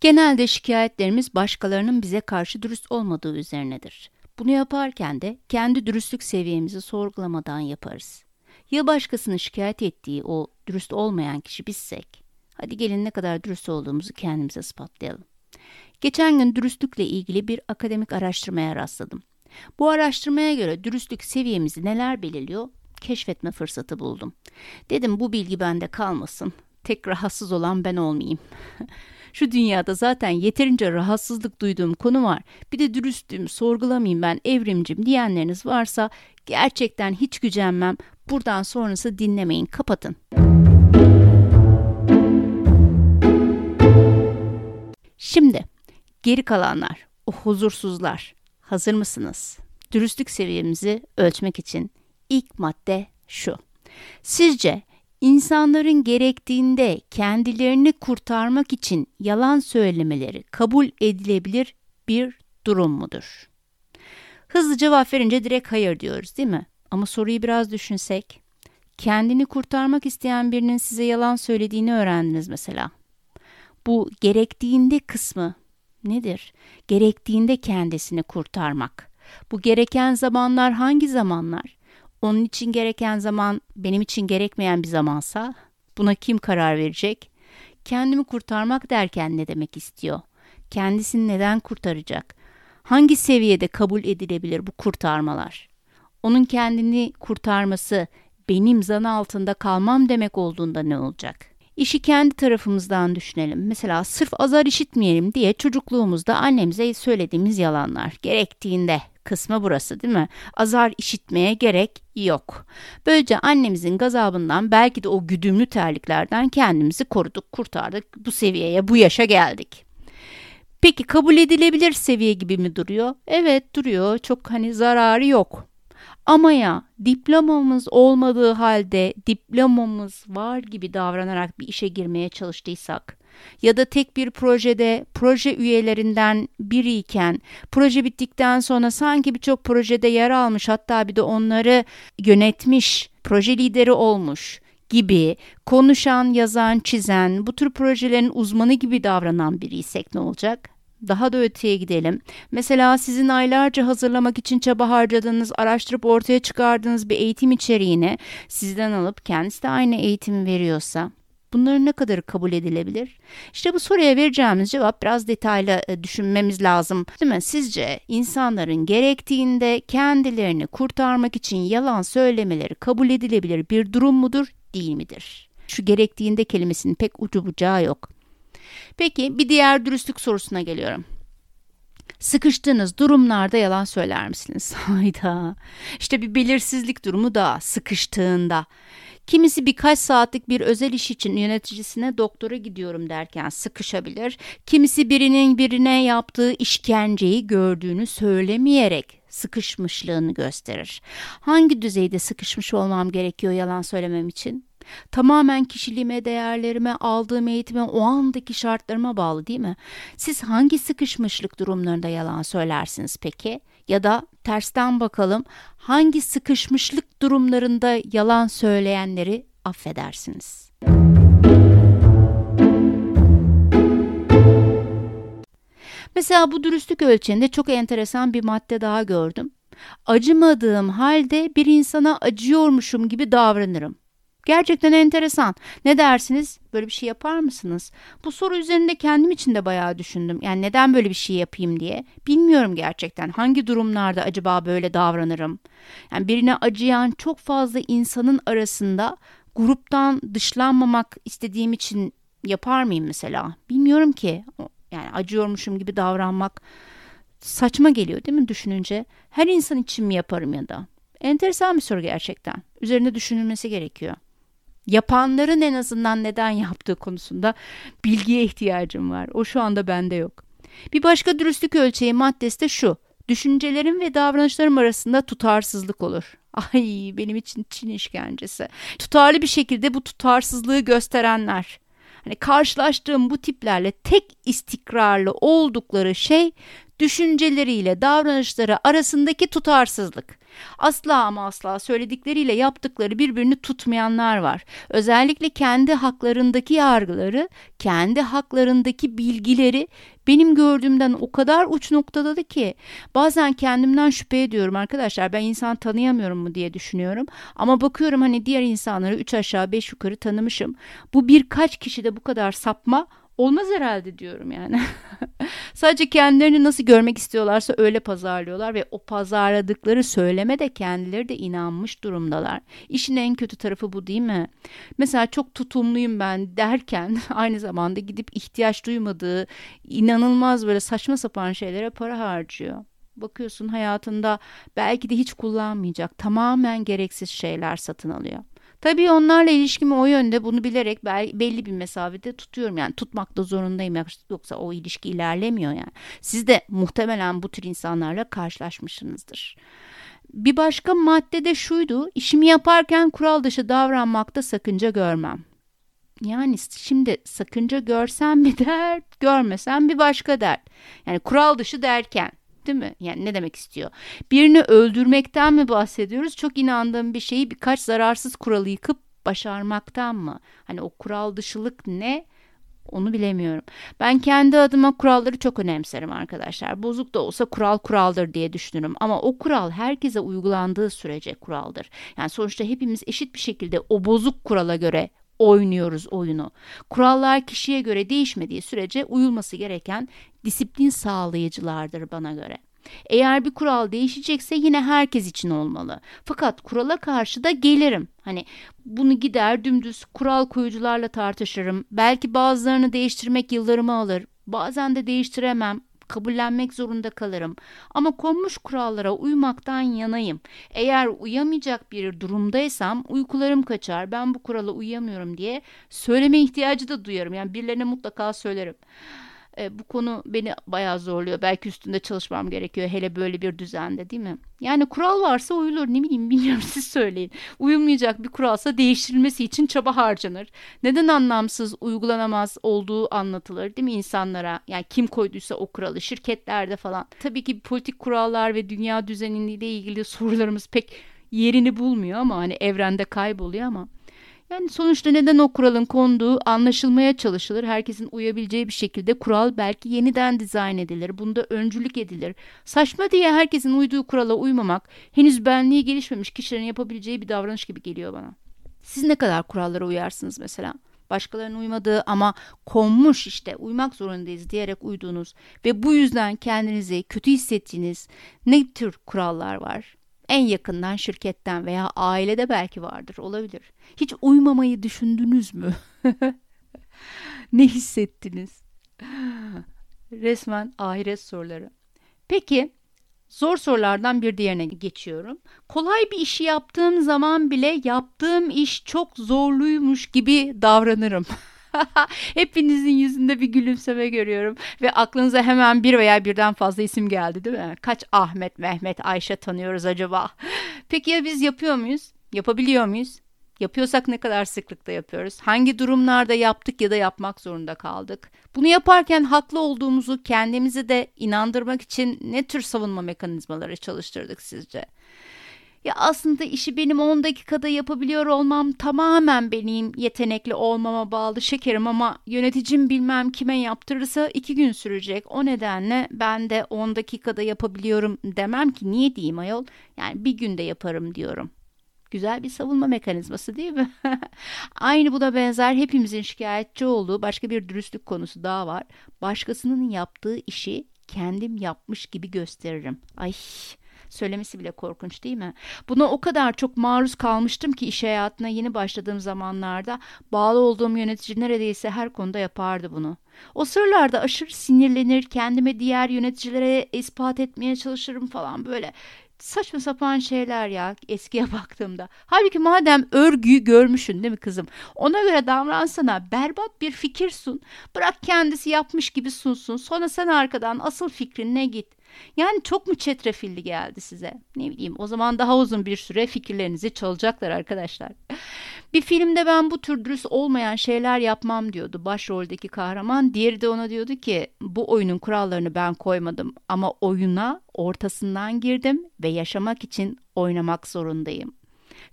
Genelde şikayetlerimiz başkalarının bize karşı dürüst olmadığı üzerinedir. Bunu yaparken de kendi dürüstlük seviyemizi sorgulamadan yaparız. Ya başkasının şikayet ettiği o dürüst olmayan kişi bizsek? Hadi gelin ne kadar dürüst olduğumuzu kendimize ispatlayalım. Geçen gün dürüstlükle ilgili bir akademik araştırmaya rastladım. Bu araştırmaya göre dürüstlük seviyemizi neler belirliyor keşfetme fırsatı buldum. Dedim bu bilgi bende kalmasın. Tek rahatsız olan ben olmayayım. Şu dünyada zaten yeterince rahatsızlık duyduğum konu var. Bir de dürüstlüğümü sorgulamayayım ben evrimcim diyenleriniz varsa gerçekten hiç gücenmem. Buradan sonrası dinlemeyin kapatın. Şimdi geri kalanlar, o huzursuzlar. Hazır mısınız? Dürüstlük seviyemizi ölçmek için ilk madde şu. Sizce insanların gerektiğinde kendilerini kurtarmak için yalan söylemeleri kabul edilebilir bir durum mudur? Hızlı cevap verince direkt hayır diyoruz değil mi? Ama soruyu biraz düşünsek. Kendini kurtarmak isteyen birinin size yalan söylediğini öğrendiniz mesela. Bu gerektiğinde kısmı nedir? Gerektiğinde kendisini kurtarmak. Bu gereken zamanlar hangi zamanlar? Onun için gereken zaman benim için gerekmeyen bir zamansa buna kim karar verecek? Kendimi kurtarmak derken ne demek istiyor? Kendisini neden kurtaracak? Hangi seviyede kabul edilebilir bu kurtarmalar? Onun kendini kurtarması benim zan altında kalmam demek olduğunda ne olacak? İşi kendi tarafımızdan düşünelim. Mesela sırf azar işitmeyelim diye çocukluğumuzda annemize söylediğimiz yalanlar gerektiğinde kısmı burası değil mi? Azar işitmeye gerek yok. Böylece annemizin gazabından belki de o güdümlü terliklerden kendimizi koruduk, kurtardık. Bu seviyeye, bu yaşa geldik. Peki kabul edilebilir seviye gibi mi duruyor? Evet duruyor. Çok hani zararı yok. Ama ya diplomamız olmadığı halde diplomamız var gibi davranarak bir işe girmeye çalıştıysak ya da tek bir projede proje üyelerinden biriyken proje bittikten sonra sanki birçok projede yer almış hatta bir de onları yönetmiş, proje lideri olmuş gibi konuşan, yazan, çizen, bu tür projelerin uzmanı gibi davranan biriysek ne olacak? Daha da öteye gidelim. Mesela sizin aylarca hazırlamak için çaba harcadığınız, araştırıp ortaya çıkardığınız bir eğitim içeriğini sizden alıp kendisi de aynı eğitimi veriyorsa Bunların ne kadarı kabul edilebilir? İşte bu soruya vereceğimiz cevap biraz detaylı e, düşünmemiz lazım. Değil mi? Sizce insanların gerektiğinde kendilerini kurtarmak için yalan söylemeleri kabul edilebilir bir durum mudur, değil midir? Şu gerektiğinde kelimesinin pek ucu bucağı yok. Peki bir diğer dürüstlük sorusuna geliyorum. Sıkıştığınız durumlarda yalan söyler misiniz? Hayda. İşte bir belirsizlik durumu da sıkıştığında. Kimisi birkaç saatlik bir özel iş için yöneticisine doktora gidiyorum derken sıkışabilir. Kimisi birinin birine yaptığı işkenceyi gördüğünü söylemeyerek sıkışmışlığını gösterir. Hangi düzeyde sıkışmış olmam gerekiyor yalan söylemem için? Tamamen kişiliğime, değerlerime, aldığım eğitime, o andaki şartlarıma bağlı değil mi? Siz hangi sıkışmışlık durumlarında yalan söylersiniz peki? Ya da tersten bakalım hangi sıkışmışlık durumlarında yalan söyleyenleri affedersiniz? Mesela bu dürüstlük ölçeğinde çok enteresan bir madde daha gördüm. Acımadığım halde bir insana acıyormuşum gibi davranırım. Gerçekten enteresan. Ne dersiniz? Böyle bir şey yapar mısınız? Bu soru üzerinde kendim için de bayağı düşündüm. Yani neden böyle bir şey yapayım diye. Bilmiyorum gerçekten. Hangi durumlarda acaba böyle davranırım? Yani birine acıyan çok fazla insanın arasında gruptan dışlanmamak istediğim için yapar mıyım mesela? Bilmiyorum ki. Yani acıyormuşum gibi davranmak saçma geliyor değil mi düşününce? Her insan için mi yaparım ya da? Enteresan bir soru gerçekten. Üzerinde düşünülmesi gerekiyor yapanların en azından neden yaptığı konusunda bilgiye ihtiyacım var. O şu anda bende yok. Bir başka dürüstlük ölçeği maddesi de şu. Düşüncelerim ve davranışlarım arasında tutarsızlık olur. Ay benim için Çin işkencesi. Tutarlı bir şekilde bu tutarsızlığı gösterenler. Hani karşılaştığım bu tiplerle tek istikrarlı oldukları şey düşünceleriyle davranışları arasındaki tutarsızlık. Asla ama asla söyledikleriyle yaptıkları birbirini tutmayanlar var. Özellikle kendi haklarındaki yargıları, kendi haklarındaki bilgileri benim gördüğümden o kadar uç noktadadı ki. Bazen kendimden şüphe ediyorum arkadaşlar ben insan tanıyamıyorum mu diye düşünüyorum. Ama bakıyorum hani diğer insanları üç aşağı beş yukarı tanımışım. Bu birkaç kişide bu kadar sapma olmaz herhalde diyorum yani. Sadece kendilerini nasıl görmek istiyorlarsa öyle pazarlıyorlar ve o pazarladıkları söyleme de kendileri de inanmış durumdalar. İşin en kötü tarafı bu değil mi? Mesela çok tutumluyum ben derken aynı zamanda gidip ihtiyaç duymadığı inanılmaz böyle saçma sapan şeylere para harcıyor bakıyorsun hayatında belki de hiç kullanmayacak tamamen gereksiz şeyler satın alıyor. Tabii onlarla ilişkimi o yönde bunu bilerek belli bir mesafede tutuyorum. Yani tutmak da zorundayım yoksa o ilişki ilerlemiyor yani. Siz de muhtemelen bu tür insanlarla karşılaşmışsınızdır. Bir başka madde de şuydu. İşimi yaparken kural dışı davranmakta sakınca görmem. Yani şimdi sakınca görsem bir dert, görmesem bir başka dert. Yani kural dışı derken değil mi? Yani ne demek istiyor? Birini öldürmekten mi bahsediyoruz? Çok inandığım bir şeyi birkaç zararsız kuralı yıkıp başarmaktan mı? Hani o kural dışılık ne? Onu bilemiyorum. Ben kendi adıma kuralları çok önemserim arkadaşlar. Bozuk da olsa kural kuraldır diye düşünürüm. Ama o kural herkese uygulandığı sürece kuraldır. Yani sonuçta hepimiz eşit bir şekilde o bozuk kurala göre oynuyoruz oyunu. Kurallar kişiye göre değişmediği sürece uyulması gereken disiplin sağlayıcılardır bana göre. Eğer bir kural değişecekse yine herkes için olmalı. Fakat kurala karşı da gelirim. Hani bunu gider dümdüz kural koyucularla tartışırım. Belki bazılarını değiştirmek yıllarımı alır. Bazen de değiştiremem kabullenmek zorunda kalırım. Ama konmuş kurallara uymaktan yanayım. Eğer uyamayacak bir durumdaysam uykularım kaçar. Ben bu kurala uyamıyorum diye söyleme ihtiyacı da duyarım. Yani birilerine mutlaka söylerim. E, bu konu beni bayağı zorluyor. Belki üstünde çalışmam gerekiyor hele böyle bir düzende değil mi? Yani kural varsa uyulur ne bileyim bilmiyorum siz söyleyin. Uyulmayacak bir kuralsa değiştirilmesi için çaba harcanır. Neden anlamsız uygulanamaz olduğu anlatılır değil mi insanlara? Yani kim koyduysa o kuralı şirketlerde falan. Tabii ki politik kurallar ve dünya düzeniyle ilgili sorularımız pek yerini bulmuyor ama hani evrende kayboluyor ama yani sonuçta neden o kuralın konduğu anlaşılmaya çalışılır. Herkesin uyabileceği bir şekilde kural belki yeniden dizayn edilir. Bunda öncülük edilir. Saçma diye herkesin uyduğu kurala uymamak henüz benliği gelişmemiş kişilerin yapabileceği bir davranış gibi geliyor bana. Siz ne kadar kurallara uyarsınız mesela? Başkalarının uymadığı ama konmuş işte uymak zorundayız diyerek uyduğunuz ve bu yüzden kendinizi kötü hissettiğiniz ne tür kurallar var? En yakından şirketten veya ailede belki vardır olabilir. Hiç uymamayı düşündünüz mü? ne hissettiniz? Resmen ahiret soruları. Peki zor sorulardan bir diğerine geçiyorum. Kolay bir işi yaptığım zaman bile yaptığım iş çok zorluymuş gibi davranırım. Hepinizin yüzünde bir gülümseme görüyorum ve aklınıza hemen bir veya birden fazla isim geldi değil mi? Kaç Ahmet, Mehmet, Ayşe tanıyoruz acaba? Peki ya biz yapıyor muyuz? Yapabiliyor muyuz? Yapıyorsak ne kadar sıklıkta yapıyoruz? Hangi durumlarda yaptık ya da yapmak zorunda kaldık? Bunu yaparken haklı olduğumuzu kendimizi de inandırmak için ne tür savunma mekanizmaları çalıştırdık sizce? Ya aslında işi benim 10 dakikada yapabiliyor olmam tamamen benim yetenekli olmama bağlı şekerim ama yöneticim bilmem kime yaptırırsa 2 gün sürecek. O nedenle ben de 10 dakikada yapabiliyorum demem ki niye diyeyim ayol? Yani bir günde yaparım diyorum. Güzel bir savunma mekanizması değil mi? Aynı buna benzer hepimizin şikayetçi olduğu başka bir dürüstlük konusu daha var. Başkasının yaptığı işi kendim yapmış gibi gösteririm. Ay Söylemesi bile korkunç değil mi? Buna o kadar çok maruz kalmıştım ki iş hayatına yeni başladığım zamanlarda bağlı olduğum yönetici neredeyse her konuda yapardı bunu. O sırlarda aşırı sinirlenir, kendime diğer yöneticilere ispat etmeye çalışırım falan böyle saçma sapan şeyler ya eskiye baktığımda. Halbuki madem örgüyü görmüşsün değil mi kızım? Ona göre davransana berbat bir fikir sun. Bırak kendisi yapmış gibi sunsun. Sonra sen arkadan asıl fikrinle git. Yani çok mu çetrefilli geldi size? Ne bileyim o zaman daha uzun bir süre fikirlerinizi çalacaklar arkadaşlar. Bir filmde ben bu tür dürüst olmayan şeyler yapmam diyordu başroldeki kahraman. Diğeri de ona diyordu ki bu oyunun kurallarını ben koymadım ama oyuna ortasından girdim ve yaşamak için oynamak zorundayım.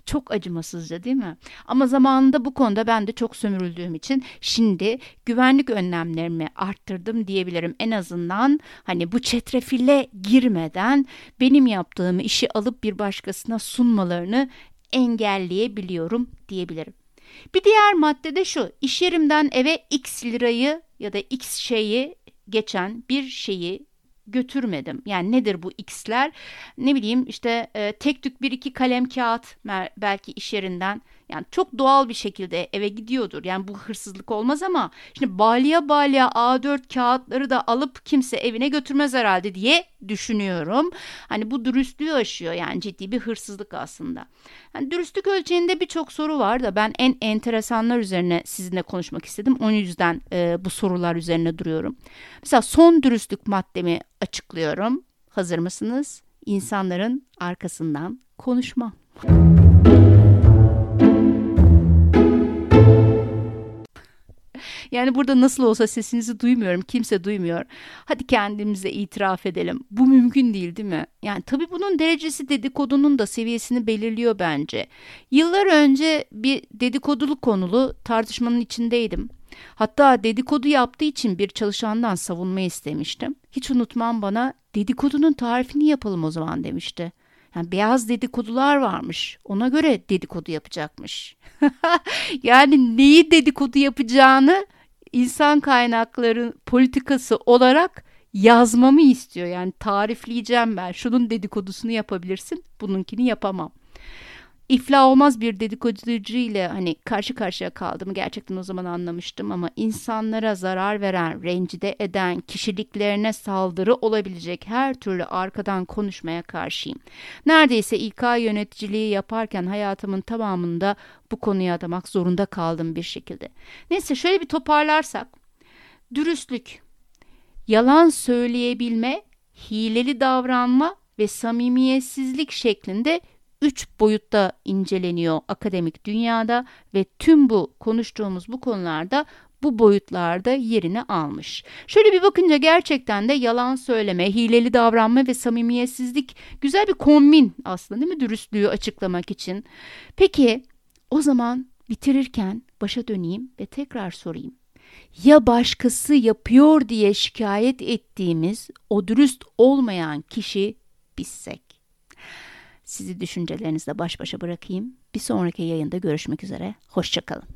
Çok acımasızca değil mi? Ama zamanında bu konuda ben de çok sömürüldüğüm için şimdi güvenlik önlemlerimi arttırdım diyebilirim. En azından hani bu çetrefile girmeden benim yaptığım işi alıp bir başkasına sunmalarını engelleyebiliyorum diyebilirim. Bir diğer madde de şu. İş yerimden eve x lirayı ya da x şeyi geçen bir şeyi götürmedim. Yani nedir bu x'ler? Ne bileyim işte e, tek tük bir iki kalem kağıt belki iş yerinden yani çok doğal bir şekilde eve gidiyordur. Yani bu hırsızlık olmaz ama şimdi balya balya A4 kağıtları da alıp kimse evine götürmez herhalde diye düşünüyorum. Hani bu dürüstlüğü aşıyor yani ciddi bir hırsızlık aslında. Yani dürüstlük ölçeğinde birçok soru var da ben en enteresanlar üzerine sizinle konuşmak istedim. O yüzden e, bu sorular üzerine duruyorum. Mesela son dürüstlük maddemi açıklıyorum. Hazır mısınız? İnsanların arkasından konuşma. Yani burada nasıl olsa sesinizi duymuyorum. Kimse duymuyor. Hadi kendimize itiraf edelim. Bu mümkün değil değil mi? Yani tabii bunun derecesi dedikodunun da seviyesini belirliyor bence. Yıllar önce bir dedikodulu konulu tartışmanın içindeydim. Hatta dedikodu yaptığı için bir çalışandan savunma istemiştim. Hiç unutmam bana dedikodunun tarifini yapalım o zaman demişti. Yani beyaz dedikodular varmış. Ona göre dedikodu yapacakmış. yani neyi dedikodu yapacağını insan kaynakları politikası olarak yazmamı istiyor. Yani tarifleyeceğim ben. Şunun dedikodusunu yapabilirsin, bununkini yapamam iflah olmaz bir dedikoducu ile hani karşı karşıya kaldım gerçekten o zaman anlamıştım ama insanlara zarar veren, rencide eden, kişiliklerine saldırı olabilecek her türlü arkadan konuşmaya karşıyım. Neredeyse İK yöneticiliği yaparken hayatımın tamamında bu konuya adamak zorunda kaldım bir şekilde. Neyse şöyle bir toparlarsak. Dürüstlük, yalan söyleyebilme, hileli davranma ve samimiyetsizlik şeklinde üç boyutta inceleniyor akademik dünyada ve tüm bu konuştuğumuz bu konularda bu boyutlarda yerini almış. Şöyle bir bakınca gerçekten de yalan söyleme, hileli davranma ve samimiyetsizlik güzel bir kombin aslında değil mi dürüstlüğü açıklamak için. Peki o zaman bitirirken başa döneyim ve tekrar sorayım. Ya başkası yapıyor diye şikayet ettiğimiz o dürüst olmayan kişi bizsek? Sizi düşüncelerinizle baş başa bırakayım. Bir sonraki yayında görüşmek üzere. Hoşçakalın.